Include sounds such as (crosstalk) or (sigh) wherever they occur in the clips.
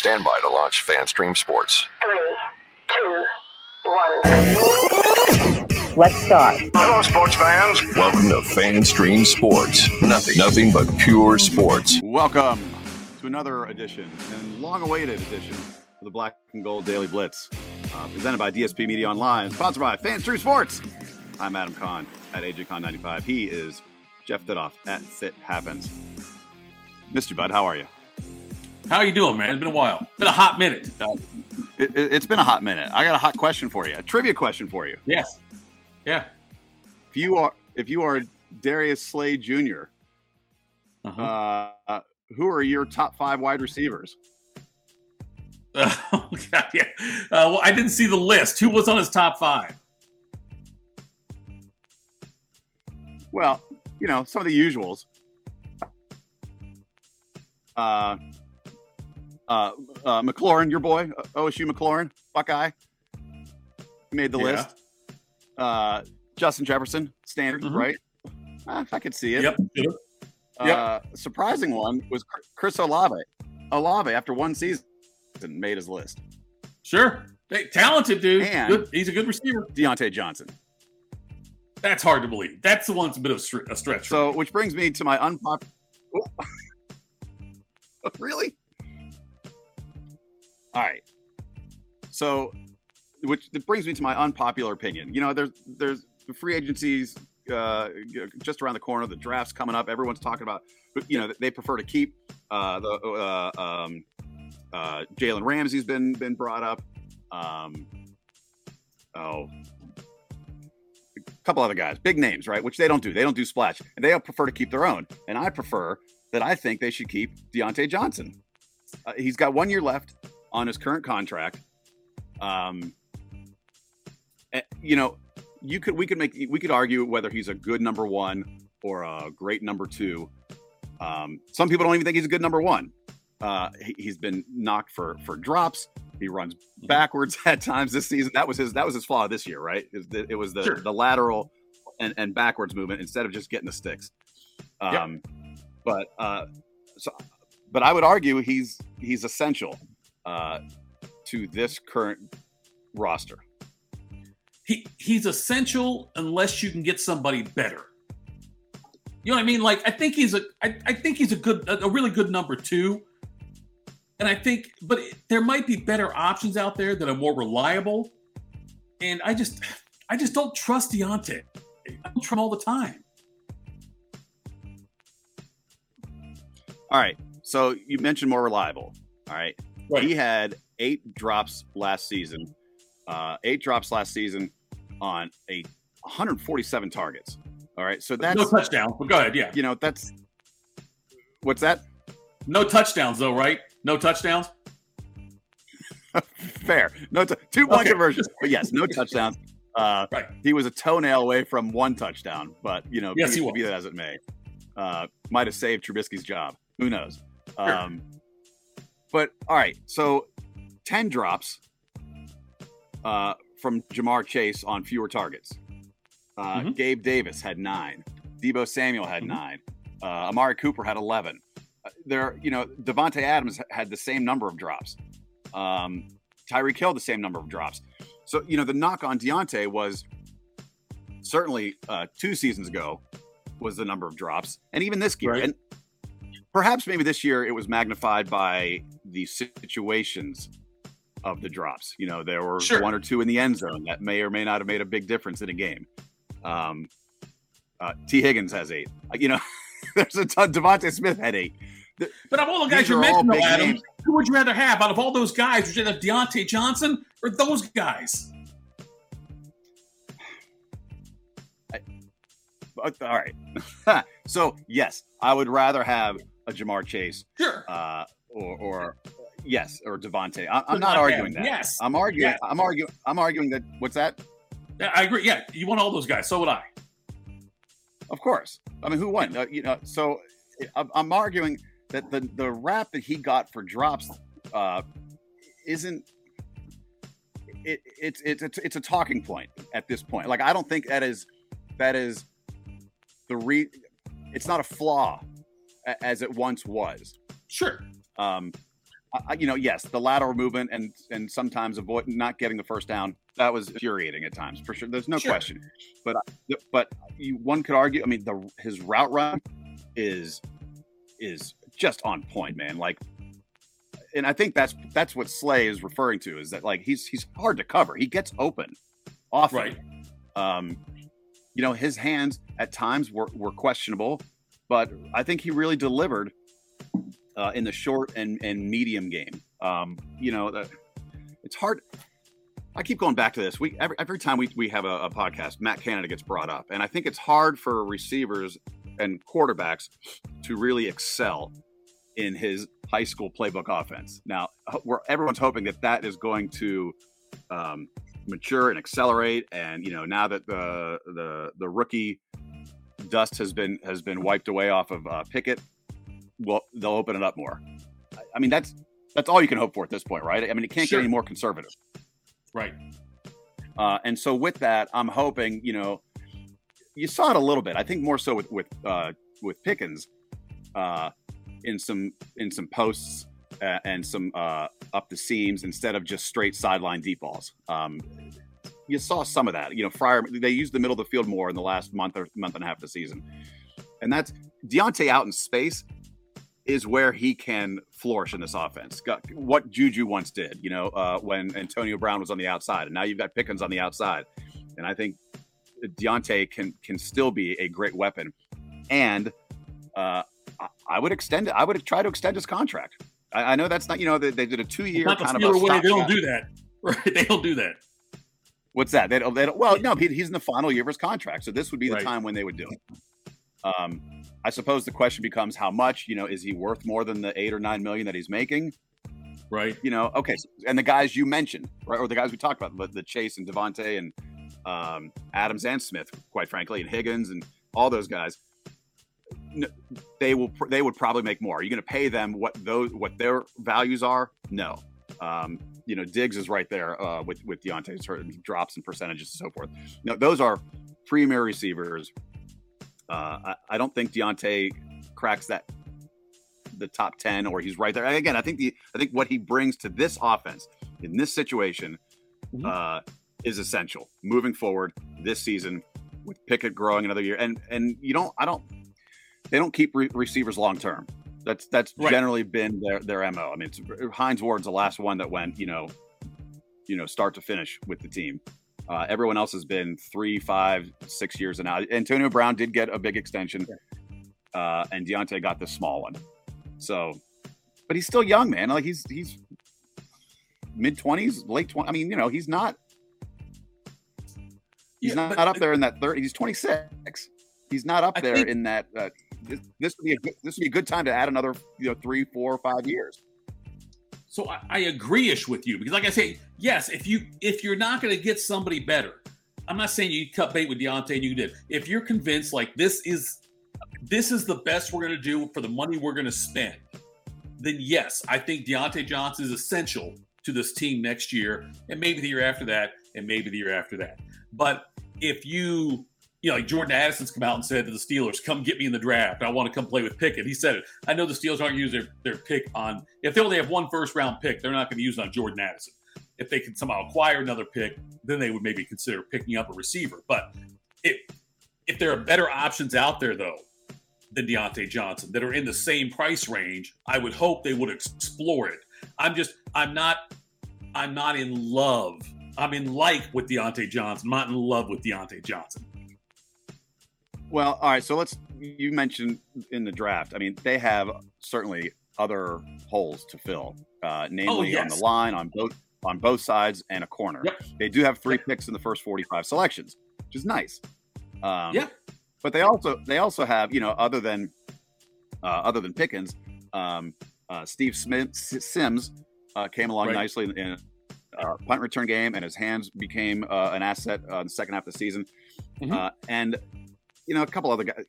Stand by to launch FanStream Sports. Three, two, one. Let's start. Hello, sports fans. Welcome to FanStream Sports. Nothing, nothing but pure sports. Welcome to another edition and long-awaited edition of the Black and Gold Daily Blitz, uh, presented by DSP Media Online, sponsored by FanStream Sports. I'm Adam Kahn at AJCon95. He is Jeff Thidoff at Fit Happens. Mr. Bud, how are you? How you doing, man? It's been a while. It's Been a hot minute. Uh, It, it, it's been a hot minute. I got a hot question for you, a trivia question for you. yes. Yeah. If you are if you are Darius Slay Jr., Uh-huh. uh, who are your top five wide receivers? (laughs) oh, God, yeah. Uh, well, I didn't see the list. Who was on his top five? Well, you know, some of the usuals. Uh, uh, uh, McLaurin, your boy, uh, OSU McLaurin, Buckeye, made the Yeah. list. Uh, Justin Jefferson, standard, Mhm. right? Uh, I could see it. Yep. Uh, surprising one was Chris Olave. Olave, after one season, made his list. Sure. Hey, talented dude. Good. He's a good receiver. Diontae Johnson. That's hard to believe. That's the one that's a bit of a stretch. So, which brings me to my unpopular. (laughs) really? All right. So, which brings me to my unpopular opinion. You know, there's there's the free agencies uh, just around the corner. The draft's coming up. Everyone's talking about. You know, they prefer to keep uh, the uh, um, uh, Jalen Ramsey's been been brought up. Um, oh, a couple other guys, big names, right? Which they don't do. They don't do splash, and they prefer to keep their own. And I prefer that. I think they should keep Diontae Johnson. Uh, he's got one year left on his current contract. Um, eh, you know, you could we could make we could argue whether he's a good number one or a great number two. Um, some people don't even think he's a good number one. Uh, he, he's been knocked for for drops. He runs backwards (laughs) at times this season. That was his that was his flaw this year, right? It, was the- it was the, Sure. the lateral and, and backwards movement instead of just getting the sticks. Um, But uh, so, but I would argue he's he's essential uh, to this current roster. he he's essential unless you can get somebody better. You know what I mean? Like I think he's a I, I think he's a good a, really good number two. And I think but it, there might be better options out there that are more reliable. And I just I just don't trust Diontae. I don't trust him all the time. All right. So you mentioned more reliable. All right. He had eight drops last season. Uh, eight drops last season on a 147 targets. All right. So that's no touchdowns. But go ahead, yeah. you know that's what's that? No touchdowns though, right? No touchdowns? (laughs) Fair. No, t- two point Okay. conversions, but yes, no touchdowns. Uh, Right. He was a toenail away from one touchdown, but you know, Yes, be, he was. be that as it may, uh, might have saved Trubisky's job. Who knows? Sure. Um, but all right, so ten drops uh, from Ja'Marr Chase on fewer targets. Uh, Mhm. Gabe Davis had nine. Deebo Samuel had Mhm. nine. Uh, Amari Cooper had eleven. Uh, there, you know, Davante Adams had the same number of drops. Um, Tyreek Hill the same number of drops. So you know, the knock on Diontae was certainly uh, two seasons ago was the number of drops, and even this year, Right. and perhaps maybe this year it was magnified by the situations of the drops. You know, there were Sure. one or two in the end zone that may or may not have made a big difference in a game. Um, uh, Tee Higgins has eight. Uh, You know, (laughs) there's a ton. DeVonta Smith had eight. But of all the guys you are all mentioned, though, Adam, names. who would you rather have out of all those guys? Would you rather have Diontae Johnson or those guys? All right. (laughs) so yes, I would rather have a Ja'Marr Chase Sure. uh, or, or yes, or Devontae. I, I'm not arguing that. yes. I'm arguing. Yes. I'm arguing. I'm arguing that. What's that? Yeah, I agree. Yeah, you want all those guys. So would I. Of course. I mean, who won? Uh, you know. So I'm, I'm arguing that the the rap that he got for drops uh, isn't. It, it's it's it's it's a talking point at this point. Like I don't think that is that is the re. It's not a flaw as it once was. Sure. Um, I, you know, yes, the lateral movement and and sometimes avoid not getting the first down that was infuriating at times for sure. There's no Sure. question, but but you, one could argue. I mean, the his route run is is just on point, man. Like, and I think that's that's what Slay is referring to is that like he's he's hard to cover. He gets open often. Right. Um, you know, his hands at times were, were questionable, but I think he really delivered uh, in the short and, and medium game. Um, you know, it's hard. I keep going back to this. We every, every time we, we have a, a podcast, Matt Canada gets brought up, and I think it's hard for receivers and quarterbacks to really excel in his high school playbook offense. Now, we're everyone's hoping that that is going to um, mature and accelerate. And you know, now that the the the rookie dust has been has been wiped away off of uh, Pickett, well, they'll open it up more. I- mean, that's that's all you can hope for at this point, right? I mean, it can't Sure. get any more conservative. Right. Uh, and so with that, I'm hoping, you know, you saw it a little bit. I think more so with with uh, with Pickens, uh, in some in some posts uh, and some uh, up the seams instead of just straight sideline deep balls. Um, you saw some of that. You know, Fryer they used the middle of the field more in the last month or month and a half of the season, and that's Diontae out in space is where he can flourish in this offense. What Juju once did, you know, uh, when Antonio Brown was on the outside, and now you've got Pickens on the outside, and I think Diontae can can still be a great weapon, and uh, I, I would extend it. I would try to extend his contract. I, I know that's not, you know, they, they did a two year kind of a way. They don't do that. (laughs) Right. They don't do that. What's that? They don't, they don't, well, no, he, he's in the final year of his contract, so this would be the Right. time when they would do it. Um, I suppose the question becomes how much. You know, is he worth more than the eight or nine million that he's making? Right. You know, okay, so- and the guys you mentioned, right, or the guys we talked about, the, the Chase and Devontae and um, Adams and Smith, quite frankly, and Higgins and all those guys. They will. They would probably make more. Are you going to pay them what those what their values are? No. Um, you know, Diggs is right there uh, with with Diontae's drops and percentages and so forth. No, those are premier receivers. Uh, I, I don't think Diontae cracks that the top ten, or he's right there. And again, I think the I think what he brings to this offense in this situation Mhm. uh, is essential moving forward this season with Pickett growing another year. And and you don't I don't they don't keep re- receivers long term. That's that's Right. generally been their their mo. I mean, it's, Hines Ward's the last one that went you know you know start to finish with the team. Uh, everyone else has been three, five, six years and out. Antonio Brown did get a big extension, uh, and Diontae got the small one. So, but he's still young, man. Like he's he's mid twenties, late twenty. I mean, you know, he's not he's Yeah, not, but- not up there in that thirty. He's twenty six. He's not up I there think- in that. Uh, this, this would be a good, this would be a good time to add another you know three, four, five years. So I, I agree-ish with you because, like I say, yes, if you if you're not going to get somebody better, I'm not saying you cut bait with Diontae and you did. If you're convinced like this is this is the best we're going to do for the money we're going to spend, then yes, I think Diontae Johnson is essential to this team next year, and maybe the year after that, and maybe the year after that. But if you you know, like Jordan Addison's come out and said to the Steelers, "Come get me in the draft. I want to come play with Pickett." He said it. I know the Steelers aren't using their, their pick on. If they only have one first round pick, they're not going to use it on Jordan Addison. If they can somehow acquire another pick, then they would maybe consider picking up a receiver. But if if there are better options out there though than Diontae Johnson that are in the same price range, I would hope they would explore it. I'm just I'm not I'm not in love. I'm in like with Diontae Johnson. I'm not in love with Diontae Johnson. Well, all right. So let's. You mentioned in the draft. I mean, they have certainly other holes to fill, uh, namely on the Oh, line, on both on both sides, and a corner. Yep. They do have three picks in the first forty-five selections, which is nice. Um, Yeah. But they also they also have you know other than uh, other than Pickens, um, uh, Steve Smith Sims uh, came along Right. nicely in, in uh, punt return game, and his hands became uh, an asset uh, in the second half of the season. Mhm. Uh, and you know, a couple other guys,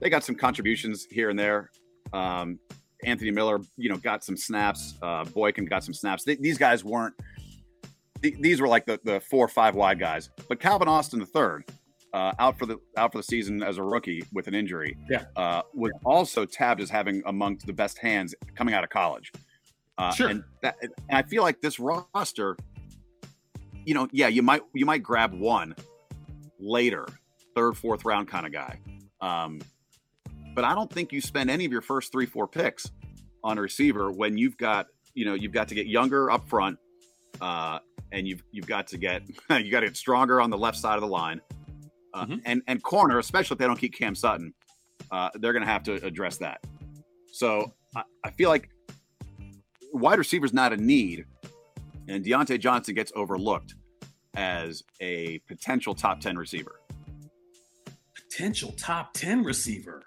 they got some contributions here and there. Um, Anthony Miller, you know, got some snaps. Uh, Boykin got some snaps. Th- these guys weren't. th- these were like the, the four or five wide guys. But Calvin Austin the third, uh, out for the out for the season as a rookie with an injury. Yeah. uh, was also tabbed as having amongst the best hands coming out of college. Uh, Sure. And, that, and I feel like this roster, you know, yeah, you might you might grab one later, third, fourth round kind of guy. Um, but I don't think you spend any of your first three, four picks on a receiver when you've got, you know, you've got to get younger up front, uh, and you've you've got to get (laughs) you got to get stronger on the left side of the line, uh, Mhm. and and corner, especially if they don't keep Cam Sutton, uh, they're going to have to address that. So I, I feel like wide receiver's not a need, and Diontae Johnson gets overlooked as a potential top ten receiver. Potential top 10 receiver.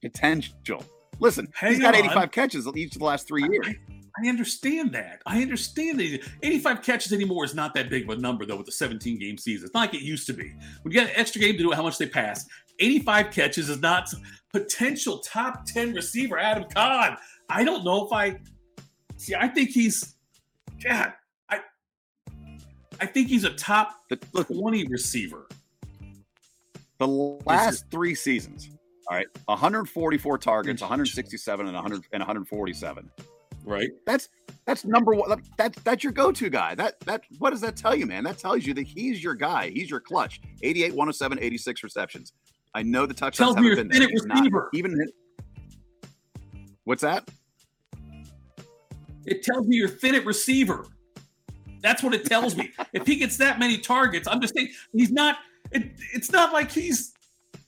Potential. Listen, Hang he's got on. 85 catches each of the last three years. I, I understand that. I understand that 85 catches anymore is not that big of a number though with the 17 game season. It's not like it used to be. When you got an extra game to do it, how much they pass. 85 catches is not potential top 10 receiver Adam Kahn. I don't know if I see. I think he's God. I I think he's a top The, look, 20 receiver. The last three seasons, all right, 144 targets, 167 and 100 and 147. Right. That's that's number one. That's that's your go-to guy. That that what does that tell you, man? That tells you that he's your guy. He's your clutch. 88, 107, 86 receptions. I know the touchdowns Tells me haven't been there. He's not receiver. even. What's that? It tells me you're thin at receiver. That's what it tells me. (laughs) if he gets that many targets, I'm just saying he's not. It, it's not like he's.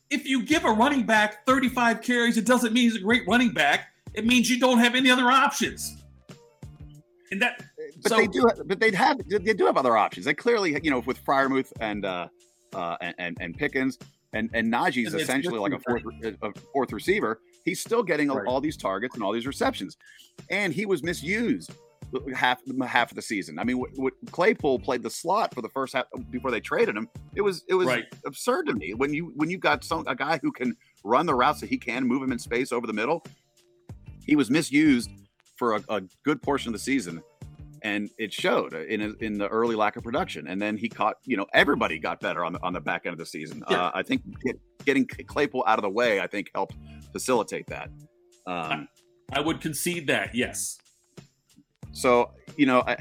If you give a running back 35 carries, it doesn't mean he's a great running back. It means you don't have any other options. And that, But So- they do. But they'd have. They do have other options. They clearly, you know, with Fryermuth and uh, uh, and, and and Pickens and and Najee's And essentially like a fourth a fourth receiver. He's still getting Right. all these targets and all these receptions, and he was misused half half of the season. I mean, Claypool played the slot for the first half before they traded him. It was it was Right. absurd to me when you when you got some a guy who can run the routes that he can, move him in space over the middle. He was misused for a, a good portion of the season, and it showed in in the early lack of production. And then he caught, you know, everybody got better on the on the back end of the season. Yeah. Uh, I think get, getting Claypool out of the way, I think, helped facilitate that. Um, I would concede that. Yes. So you know, I,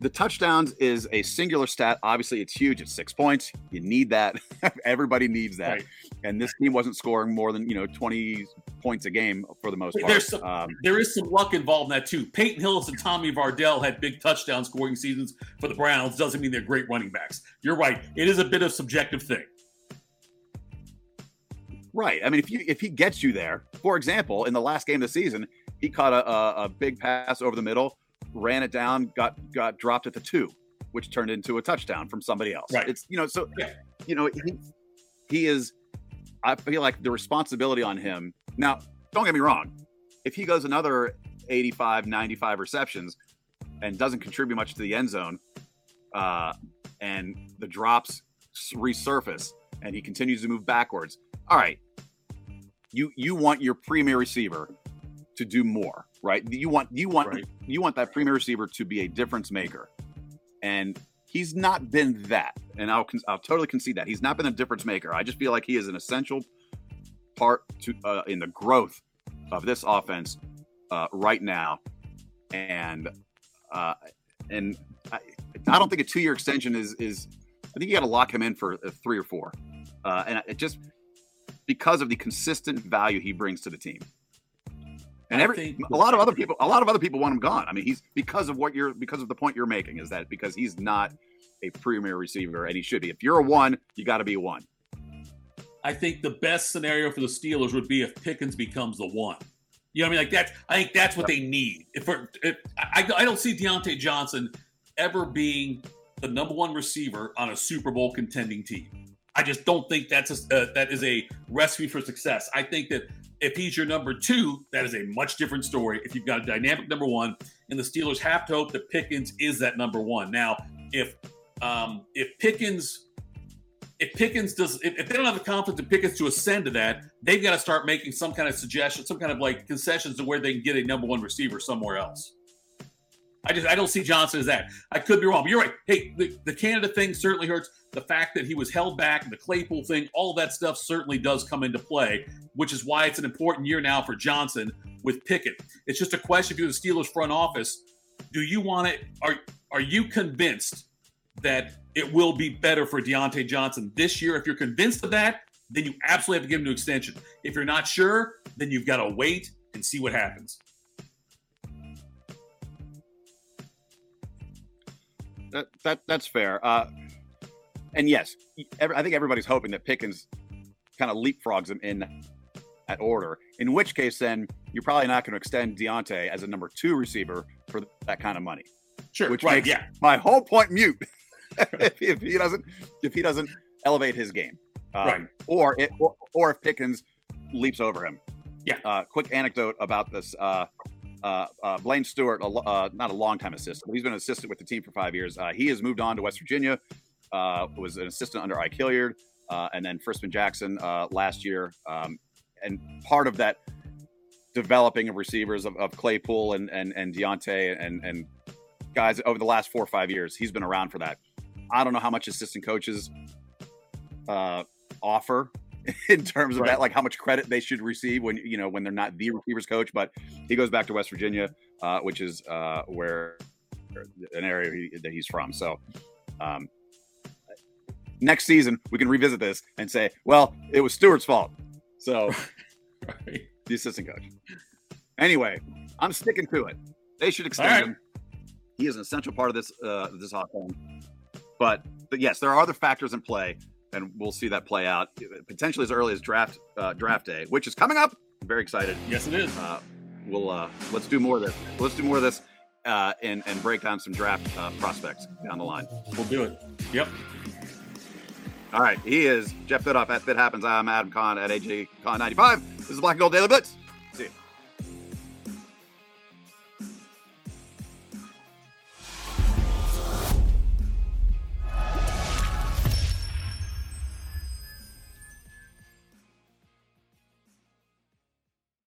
the touchdowns is a singular stat. Obviously, it's huge. It's six points. You need that. (laughs) Everybody needs that. Right. And this team wasn't scoring more than you know twenty points a game for the most part. There's some- um, There is some luck involved in that too. Peyton Hillis and Tommy Vardell had big touchdown scoring seasons for the Browns. Doesn't mean they're great running backs. You're right. It is a bit of subjective thing. Right. I mean, if you if he gets you there, for example, in the last game of the season, he caught a, a, a big pass over the middle, ran it down, got got dropped at the two, which turned into a touchdown from somebody else. Right. It's you know, so Yeah. you know, he he is. I feel like the responsibility on him. Now, don't get me wrong. If he goes another 85, 95 receptions and doesn't contribute much to the end zone, uh, and the drops resurface and he continues to move backwards, all right, you you want your premier receiver to do more, right? You want you want Right. you want that premier receiver to be a difference maker, and he's not been that. And I'll con- I'll totally concede that he's not been a difference maker. I just feel like he is an essential part to uh, in the growth of this offense uh, right now, and uh, and I, I don't think a two year extension is is. I think you got to lock him in for uh, three or four, uh, and it just because of the consistent value he brings to the team. And every a lot of other people, a lot of other people want him gone. I mean, he's because of what you're because of the point you're making is that because he's not a premier receiver and he should be. If you're a one, you got to be a one. I think the best scenario for the Steelers would be if Pickens becomes the one. You know what I mean? Like that's I think that's what they need. If, if I, I don't see Diontae Johnson ever being the number one receiver on a Super Bowl contending team. I just don't think that's a, uh, that is a recipe for success. I think that if he's your number two, that is a much different story. If you've got a dynamic number one, and the Steelers have to hope that Pickens is that number one. Now, if um, if Pickens if Pickens does, if, if they don't have the confidence in Pickens to ascend to that, they've got to start making some kind of suggestion, some kind of like concessions to where they can get a number one receiver somewhere else. I just I don't see Johnson as that. I could be wrong, but you're right. Hey, the, the Canada thing certainly hurts. The fact that he was held back, the Claypool thing, all that stuff certainly does come into play, which is why it's an important year now for Johnson with Pickett. It's just a question you're the Steelers front office, do you want it? Are are you convinced that it will be better for Diontae Johnson this year? If you're convinced of that, then you absolutely have to give him an extension. If you're not sure, then you've got to wait and see what happens. That, that that's fair. Uh, and yes, I think everybody's hoping that Pickens kind of leapfrogs him in that order. In which case, then you're probably not going to extend Diontae as a number two receiver for that kind of money. Sure, which right, makes yeah. my whole point mute (laughs) if, if, he doesn't if he doesn't elevate his game, um, right? Or, it, or or if Pickens leaps over him. Yeah. Uh, quick anecdote about this. Uh, uh, uh, Blaine Stewart, uh, not a long-time assistant, he's been an assistant with the team for five years. Uh, he has moved on to West Virginia. Uh, was an assistant under Ike Hilliard, and then Frisman Jackson last year. Um, and part of that developing of receivers of, of Claypool and and and Diontae and and guys over the last four or five years, he's been around for that. I don't know how much assistant coaches offer (laughs) in terms of right. that, like how much credit they should receive when you know when they're not the receivers coach. But he goes back to West Virginia, uh, which is uh, where an area he, that he's from. So um, next season we can revisit this and say, well, it was Stewart's fault. So (laughs) right. the assistant coach. Anyway, I'm sticking to it. They should extend right. him. He is an essential part of this uh, this offense. But but yes, there are other factors in play and we'll see that play out potentially as early as draft uh, draft day, which is coming up. I'm very excited. Yes, it is. Uh, we'll uh, let's do more of this. Let's do more of this uh, and and break down some draft uh, prospects down the line. We'll do it. Yep. All right. He is Jeff Fitoff at Fit Happens. I'm Adam Kahn at AJ Kahn 95. This is Black and Gold Daily Blitz.